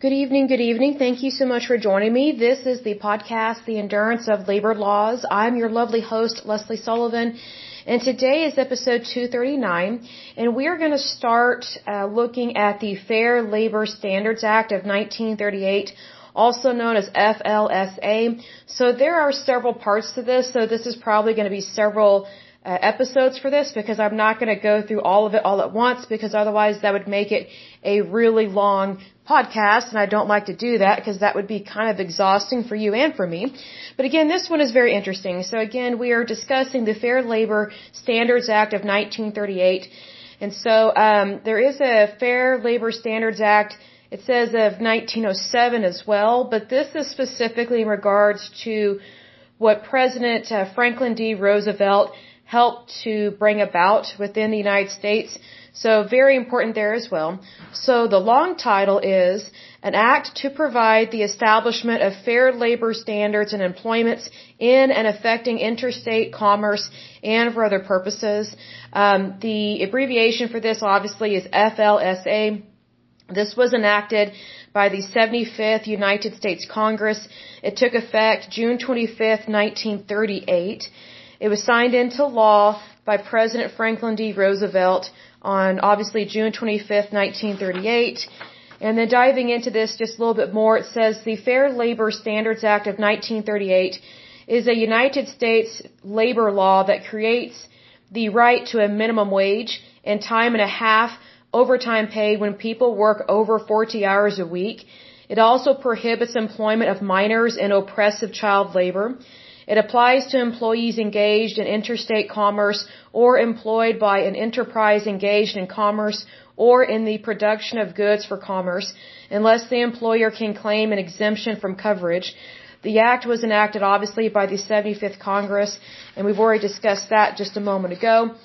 Good evening, good evening. Thank you so much for joining me. This is the podcast, The Endurance of Labor Laws. I'm your lovely host, Lesley Sullivan, and today is episode 239, and we are going to start uh, looking at the Fair Labor Standards Act of 1938, also known as FLSA. So there are several parts to this, so this is probably going to be several uh, episodes for this because I'm not going to go through all of it all at once because otherwise that would make it a really long podcast and I don't like to do that because that would be kind of exhausting for you and for me. But again, this one is very interesting. So again, we are discussing the Fair Labor Standards Act of 1938. And so um, there is a Fair Labor Standards Act. It says of 1907 as well, but this is specifically in regards to what President uh, Franklin D. Roosevelt helped to bring about within the United States. So very important there as well. So the long title is an act to provide the establishment of fair labor standards and employments in and affecting interstate commerce and for other purposes. Um, the abbreviation for this obviously is FLSA. This was enacted by the 75th United States Congress. It took effect June 25th, 1938. It was signed into law by President Franklin D. Roosevelt on obviously June 25th, 1938. And then diving into this just a little bit more, it says the Fair Labor Standards Act of 1938 is a United States labor law that creates the right to a minimum wage and time and a half overtime pay when people work over 40 hours a week. It also prohibits employment of minors and oppressive child labor. It applies to employees engaged in interstate commerce or employed by an enterprise engaged in commerce or in the production of goods for commerce, unless the employer can claim an exemption from coverage. The act was enacted obviously by the 75th Congress, and we've already discussed that just a moment ago.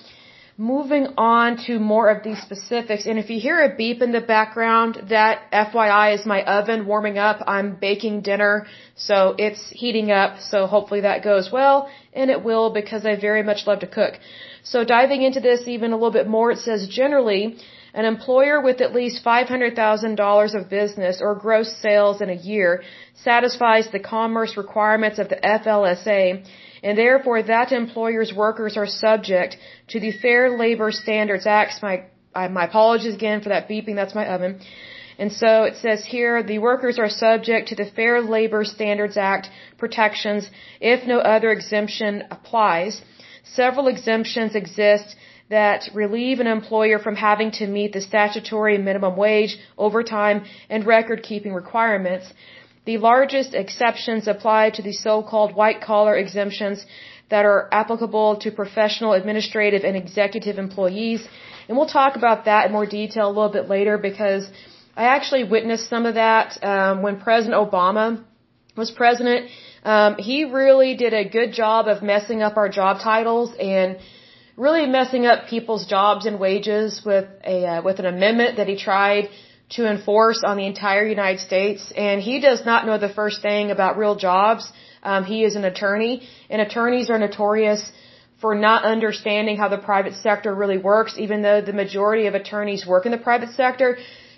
Moving on to more of these specifics, and if you hear a beep in the background, that FYI is my oven warming up. I'm baking dinner, so it's heating up, so hopefully that goes well, and it will because I very much love to cook. So diving into this even a little bit more, it says generally, an employer with at least $500,000 of business or gross sales in a year satisfies the commerce requirements of the FLSA and therefore that employer's workers are subject to the Fair Labor Standards Act. My, my apologies again for that beeping, that's my oven. And so it says here, the workers are subject to the Fair Labor Standards Act protections if no other exemption applies. Several exemptions exist that relieve an employer from having to meet the statutory minimum wage, overtime, and record keeping requirements. The largest exceptions apply to the so-called white-collar exemptions that are applicable to professional, administrative, and executive employees. And we'll talk about that in more detail a little bit later because I actually witnessed some of that um, when President Obama was president. Um, he really did a good job of messing up our job titles and really messing up people's jobs and wages with a uh, with an amendment that he tried to enforce on the entire United States. And he does not know the first thing about real jobs. Um, he is an attorney, and attorneys are notorious for not understanding how the private sector really works, even though the majority of attorneys work in the private sector.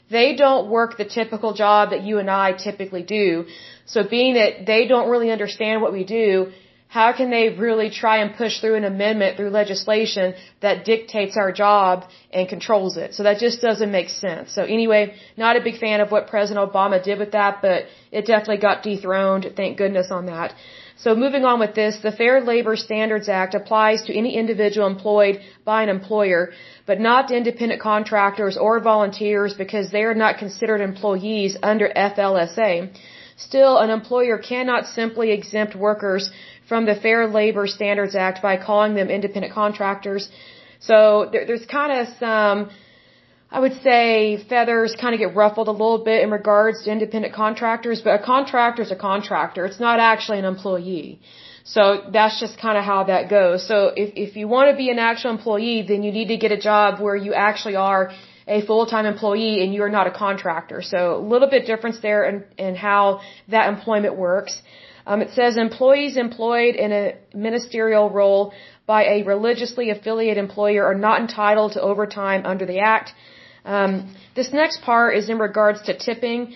They don't work the typical job that you and I typically do. So being that they don't really understand what we do, how can they really try and push through an amendment through legislation that dictates our job and controls it? So that just doesn't make sense. So anyway, not a big fan of what President Obama did with that, but it definitely got dethroned. Thank goodness on that. So moving on with this, the Fair Labor Standards Act applies to any individual employed by an employer, but not to independent contractors or volunteers because they are not considered employees under FLSA. Still, an employer cannot simply exempt workers from the Fair Labor Standards Act by calling them independent contractors. So there, there's kind of some, I would say, feathers kind of get ruffled a little bit in regards to independent contractors, but a contractor is a contractor. It's not actually an employee. So that's just kind of how that goes. So if, if you want to be an actual employee, then you need to get a job where you actually are a full-time employee and you're not a contractor. So a little bit difference there in, in how that employment works. Um, it says employees employed in a ministerial role by a religiously affiliated employer are not entitled to overtime under the Act. Um, this next part is in regards to tipping.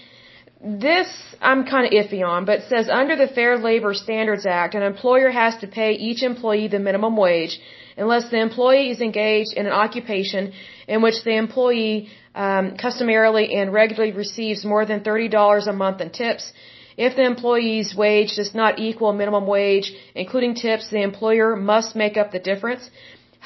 this I'm kind of iffy on, but it says under the Fair Labor Standards Act, an employer has to pay each employee the minimum wage unless the employee is engaged in an occupation in which the employee um, customarily and regularly receives more than $30 a month in tips. If the employee's wage does not equal minimum wage, including tips, the employer must make up the difference.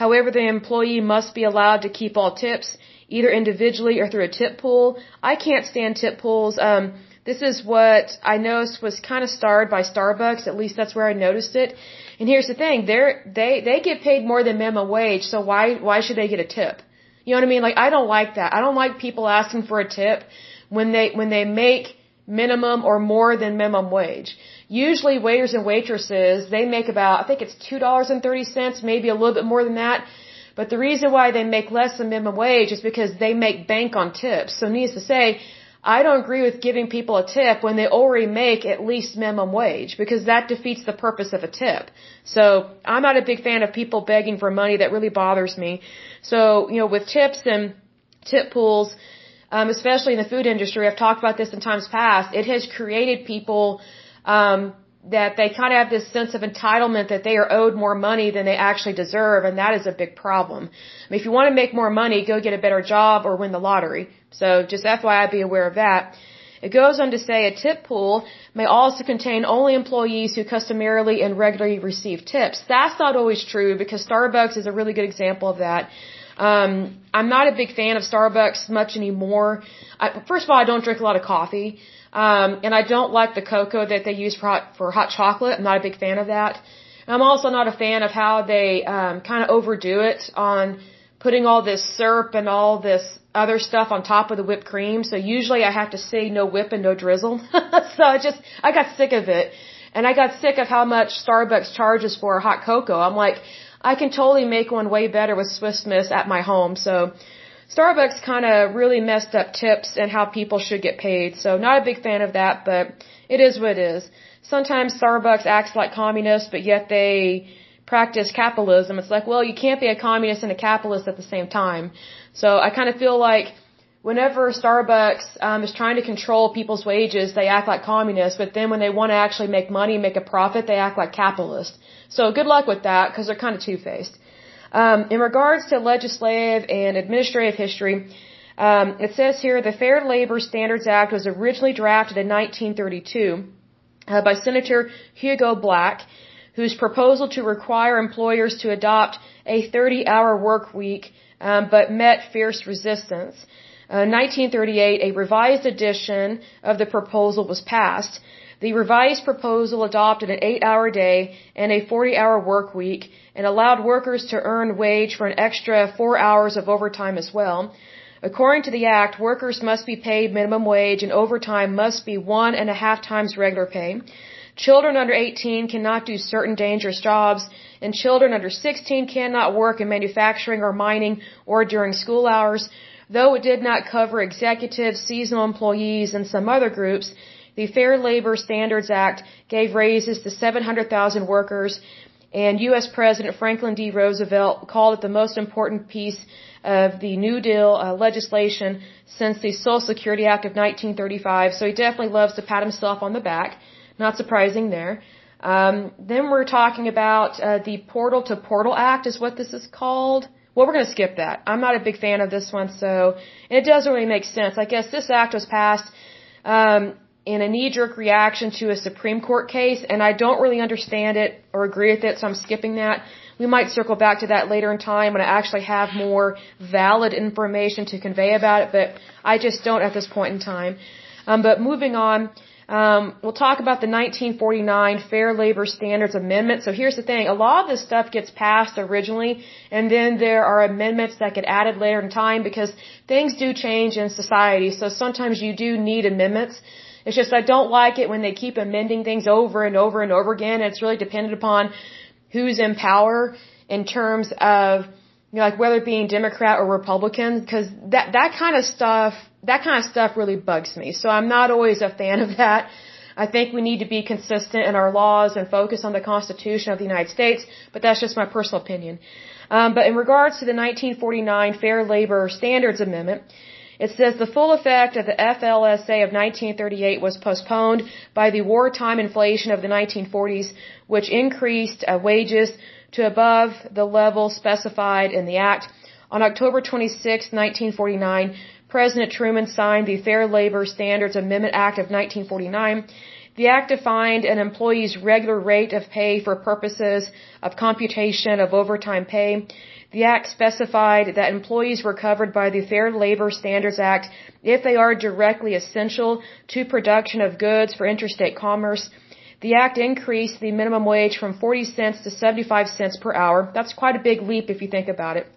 However, the employee must be allowed to keep all tips either individually or through a tip pool. I can't stand tip pools. Um, this is what I noticed was kind of starred by Starbucks. At least that's where I noticed it. And here's the thing: they they they get paid more than minimum wage, so why why should they get a tip? You know what I mean? Like I don't like that. I don't like people asking for a tip when they when they make minimum or more than minimum wage. Usually waiters and waitresses, they make about I think it's $2.30, maybe a little bit more than that. But the reason why they make less than minimum wage is because they make bank on tips. So needless to say, I don't agree with giving people a tip when they already make at least minimum wage because that defeats the purpose of a tip. So I'm not a big fan of people begging for money. That really bothers me. So, you know, with tips and tip pools, um, especially in the food industry, I've talked about this in times past, it has created people, um, that they kind of have this sense of entitlement that they are owed more money than they actually deserve, and that is a big problem. I mean, if you want to make more money, go get a better job or win the lottery. So just FYI, be aware of that. It goes on to say a tip pool may also contain only employees who customarily and regularly receive tips. That's not always true because Starbucks is a really good example of that. Um, I'm not a big fan of Starbucks much anymore. I, first of all, I don't drink a lot of coffee. Um, and I don't like the cocoa that they use for hot, for hot chocolate. I'm not a big fan of that. I'm also not a fan of how they um, kind of overdo it on putting all this syrup and all this other stuff on top of the whipped cream. So usually I have to say no whip and no drizzle. so I just I got sick of it, and I got sick of how much Starbucks charges for hot cocoa. I'm like, I can totally make one way better with Swiss Miss at my home. So Starbucks kind of really messed up tips and how people should get paid. So not a big fan of that, but it is what it is. Sometimes Starbucks acts like communists, but yet they practice capitalism. It's like, well, you can't be a communist and a capitalist at the same time. So I kind of feel like whenever Starbucks um, is trying to control people's wages, they act like communists, but then when they want to actually make money, make a profit, they act like capitalists. So good luck with that because they're kind of two-faced. Um, in regards to legislative and administrative history, um, it says here the Fair Labor Standards Act was originally drafted in 1932 uh, by Senator Hugo Black, whose proposal to require employers to adopt a 30-hour work week, um, but met fierce resistance. Uh, 1938, a revised edition of the proposal was passed. The revised proposal adopted an eight-hour day and a 40-hour work week and allowed workers to earn wage for an extra four hours of overtime as well. According to the Act, workers must be paid minimum wage and overtime must be one and a half times regular pay. Children under 18 cannot do certain dangerous jobs, and children under 16 cannot work in manufacturing or mining or during school hours. Though it did not cover executives, seasonal employees, and some other groups, the Fair Labor Standards Act gave raises to 700,000 workers and U.S. President Franklin D. Roosevelt called it the most important piece of the New Deal uh, legislation since the Social Security Act of 1935. So he definitely loves to pat himself on the back. Not surprising there. Um, then we're talking about uh, the Portal to Portal Act, is what this is called. Well, we're going to skip that. I'm not a big fan of this one, so and it doesn't really make sense. I guess this act was passed um, in a knee-jerk reaction to a Supreme Court case, and I don't really understand it or agree with it, so I'm skipping that. We might circle back to that later in time when I actually have more valid information to convey about it, but I just don't at this point in time. Um, but moving on, um, we'll talk about the 1949 Fair Labor Standards Amendment. So here's the thing: a lot of this stuff gets passed originally, and then there are amendments that get added later in time because things do change in society. So sometimes you do need amendments. It's just I don't like it when they keep amending things over and over and over again. It's really dependent upon who's in power in terms of you know, like whether it being Democrat or Republican, because that that kind of stuff that kind of stuff really bugs me. So I'm not always a fan of that. I think we need to be consistent in our laws and focus on the Constitution of the United States, but that's just my personal opinion. Um, but in regards to the 1949 Fair Labor Standards Amendment, It says the full effect of the FLSA of 1938 was postponed by the wartime inflation of the 1940s, which increased uh, wages to above the level specified in the Act. On October 26, 1949, President Truman signed the Fair Labor Standards Amendment Act of 1949. The act defined an employee's regular rate of pay for purposes of computation of overtime pay. The act specified that employees were covered by the Fair Labor Standards Act if they are directly essential to production of goods for interstate commerce. The act increased the minimum wage from 40 cents to 75 cents per hour. That's quite a big leap if you think about it.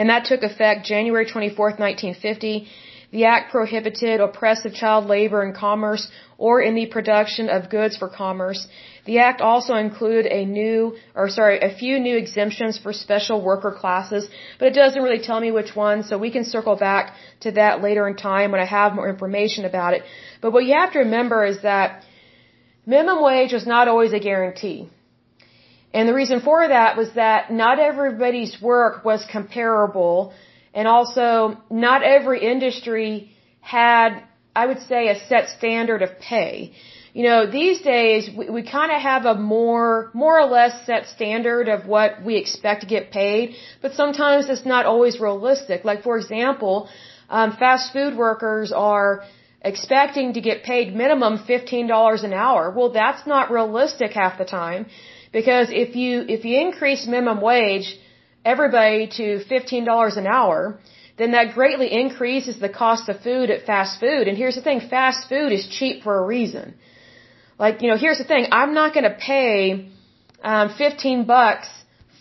And that took effect January 24, 1950. The act prohibited oppressive child labor in commerce or in the production of goods for commerce. The act also included a new, or sorry, a few new exemptions for special worker classes, but it doesn't really tell me which ones, so we can circle back to that later in time when I have more information about it. But what you have to remember is that minimum wage was not always a guarantee. And the reason for that was that not everybody's work was comparable and also, not every industry had, I would say, a set standard of pay. You know, these days we, we kind of have a more, more or less set standard of what we expect to get paid, but sometimes it's not always realistic. Like, for example, um, fast food workers are expecting to get paid minimum $15 an hour. Well, that's not realistic half the time because if you, if you increase minimum wage, everybody to $15 an hour, then that greatly increases the cost of food at fast food. And here's the thing, fast food is cheap for a reason. Like, you know, here's the thing, I'm not going to pay um, 15 bucks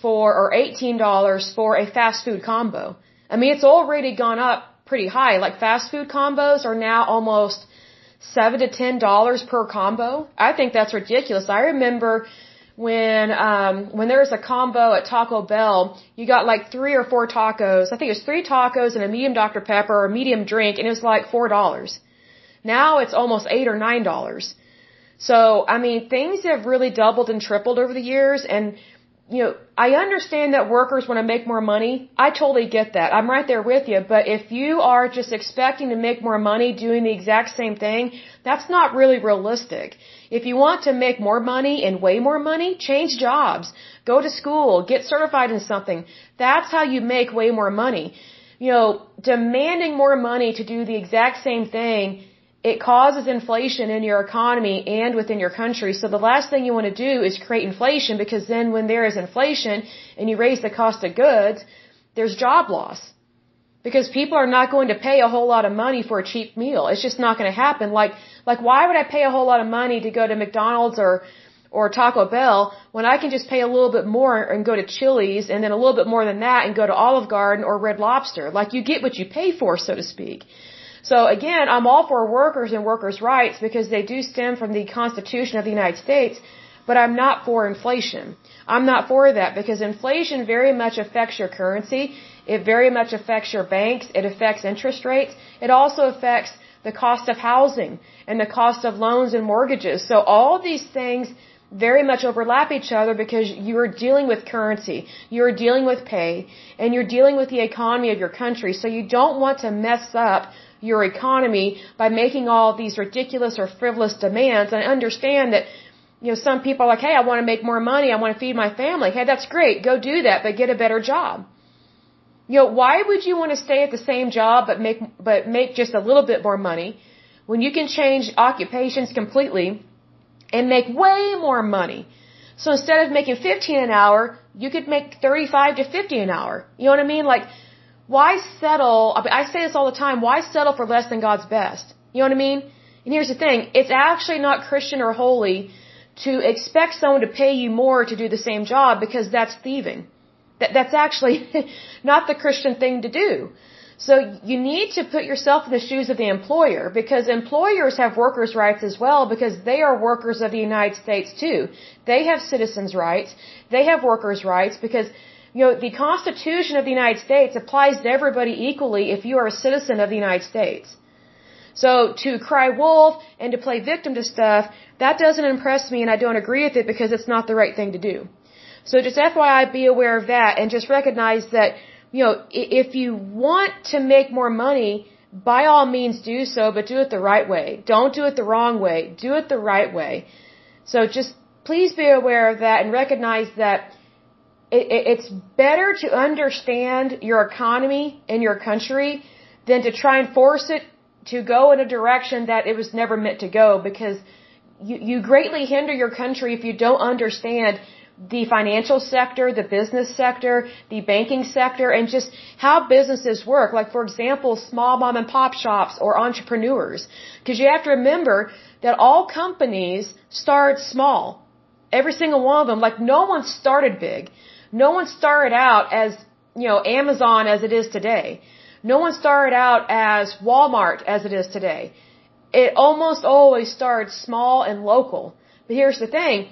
for or $18 for a fast food combo. I mean, it's already gone up pretty high. Like fast food combos are now almost 7 to 10 dollars per combo. I think that's ridiculous. I remember when um when there was a combo at Taco Bell, you got like three or four tacos. I think it was three tacos and a medium Dr Pepper or a medium drink, and it was like four dollars. Now it's almost eight or nine dollars. So I mean, things have really doubled and tripled over the years, and you know, I understand that workers want to make more money. I totally get that. I'm right there with you. But if you are just expecting to make more money doing the exact same thing, that's not really realistic. If you want to make more money and way more money, change jobs. Go to school. Get certified in something. That's how you make way more money. You know, demanding more money to do the exact same thing it causes inflation in your economy and within your country. So the last thing you want to do is create inflation because then when there is inflation and you raise the cost of goods, there's job loss. Because people are not going to pay a whole lot of money for a cheap meal. It's just not going to happen. Like, like why would I pay a whole lot of money to go to McDonald's or, or Taco Bell when I can just pay a little bit more and go to Chili's and then a little bit more than that and go to Olive Garden or Red Lobster? Like you get what you pay for, so to speak. So again, I'm all for workers and workers' rights because they do stem from the Constitution of the United States, but I'm not for inflation. I'm not for that because inflation very much affects your currency. It very much affects your banks. It affects interest rates. It also affects the cost of housing and the cost of loans and mortgages. So all these things very much overlap each other because you're dealing with currency, you're dealing with pay, and you're dealing with the economy of your country. So you don't want to mess up your economy by making all these ridiculous or frivolous demands. And I understand that, you know, some people are like, hey, I want to make more money. I want to feed my family. Hey, that's great. Go do that, but get a better job. You know, why would you want to stay at the same job but make, but make just a little bit more money when you can change occupations completely and make way more money? So instead of making 15 an hour, you could make 35 to 50 an hour. You know what I mean? Like, why settle? I say this all the time. Why settle for less than God's best? You know what I mean? And here's the thing. It's actually not Christian or holy to expect someone to pay you more to do the same job because that's thieving. That, that's actually not the Christian thing to do. So you need to put yourself in the shoes of the employer because employers have workers' rights as well because they are workers of the United States too. They have citizens' rights. They have workers' rights because you know, the Constitution of the United States applies to everybody equally if you are a citizen of the United States. So to cry wolf and to play victim to stuff, that doesn't impress me and I don't agree with it because it's not the right thing to do. So just FYI, be aware of that and just recognize that you know, if you want to make more money, by all means do so, but do it the right way. Don't do it the wrong way. Do it the right way. So just please be aware of that and recognize that it's better to understand your economy and your country than to try and force it to go in a direction that it was never meant to go because you, you greatly hinder your country if you don't understand the financial sector, the business sector, the banking sector, and just how businesses work. Like, for example, small mom and pop shops or entrepreneurs. Because you have to remember that all companies start small. Every single one of them. Like, no one started big. No one started out as, you know, Amazon as it is today. No one started out as Walmart as it is today. It almost always starts small and local. But here's the thing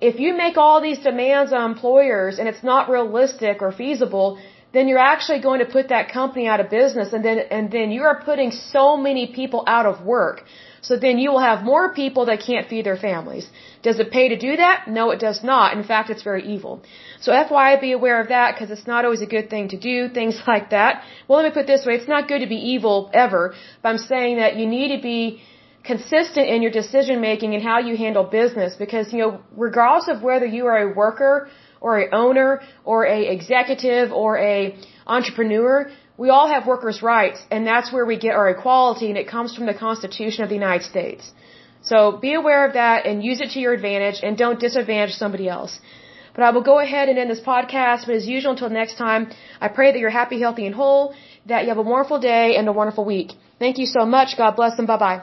if you make all these demands on employers and it's not realistic or feasible, then you're actually going to put that company out of business and then and then you are putting so many people out of work. So then you will have more people that can't feed their families. Does it pay to do that? No, it does not. In fact, it's very evil. So FYI, be aware of that because it's not always a good thing to do, things like that. Well, let me put this way. It's not good to be evil ever, but I'm saying that you need to be consistent in your decision making and how you handle business because, you know, regardless of whether you are a worker or a owner or a executive or a entrepreneur, we all have workers' rights and that's where we get our equality and it comes from the Constitution of the United States. So be aware of that and use it to your advantage and don't disadvantage somebody else. But I will go ahead and end this podcast. But as usual, until next time, I pray that you're happy, healthy, and whole, that you have a wonderful day and a wonderful week. Thank you so much. God bless and bye bye.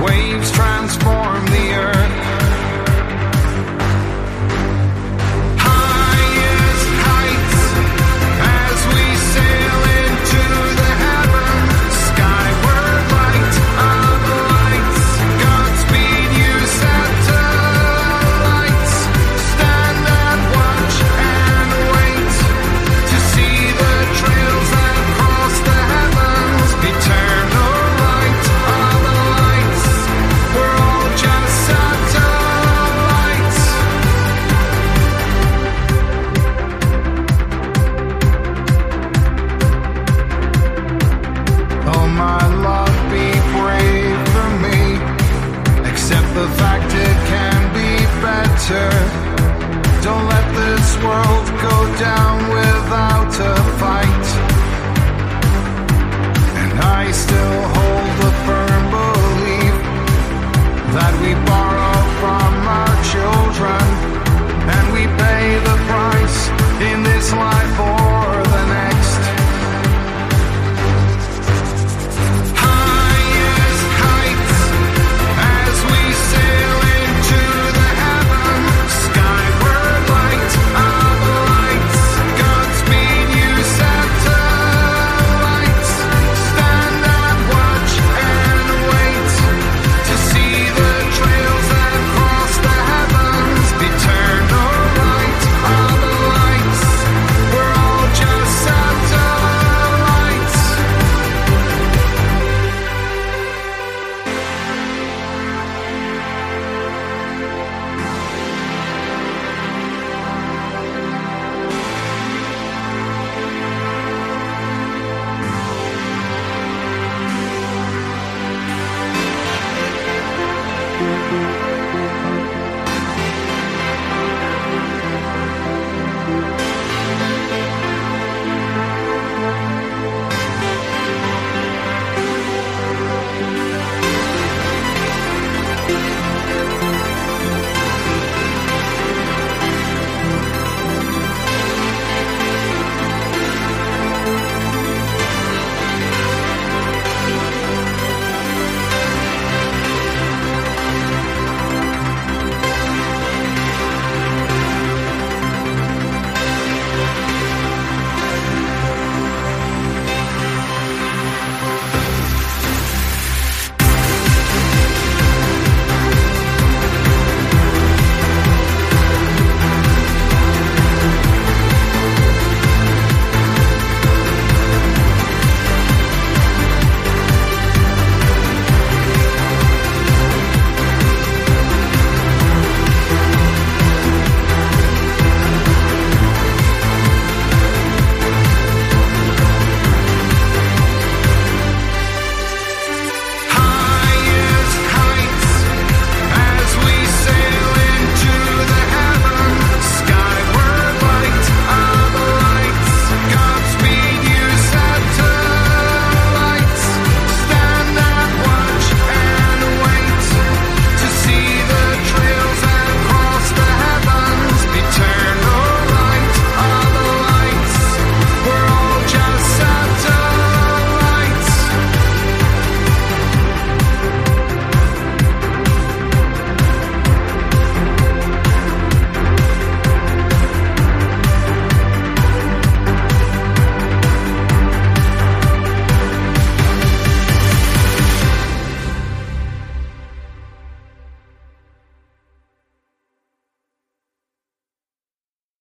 Waves transform world go down without a fight. And I still hold the firm belief that we.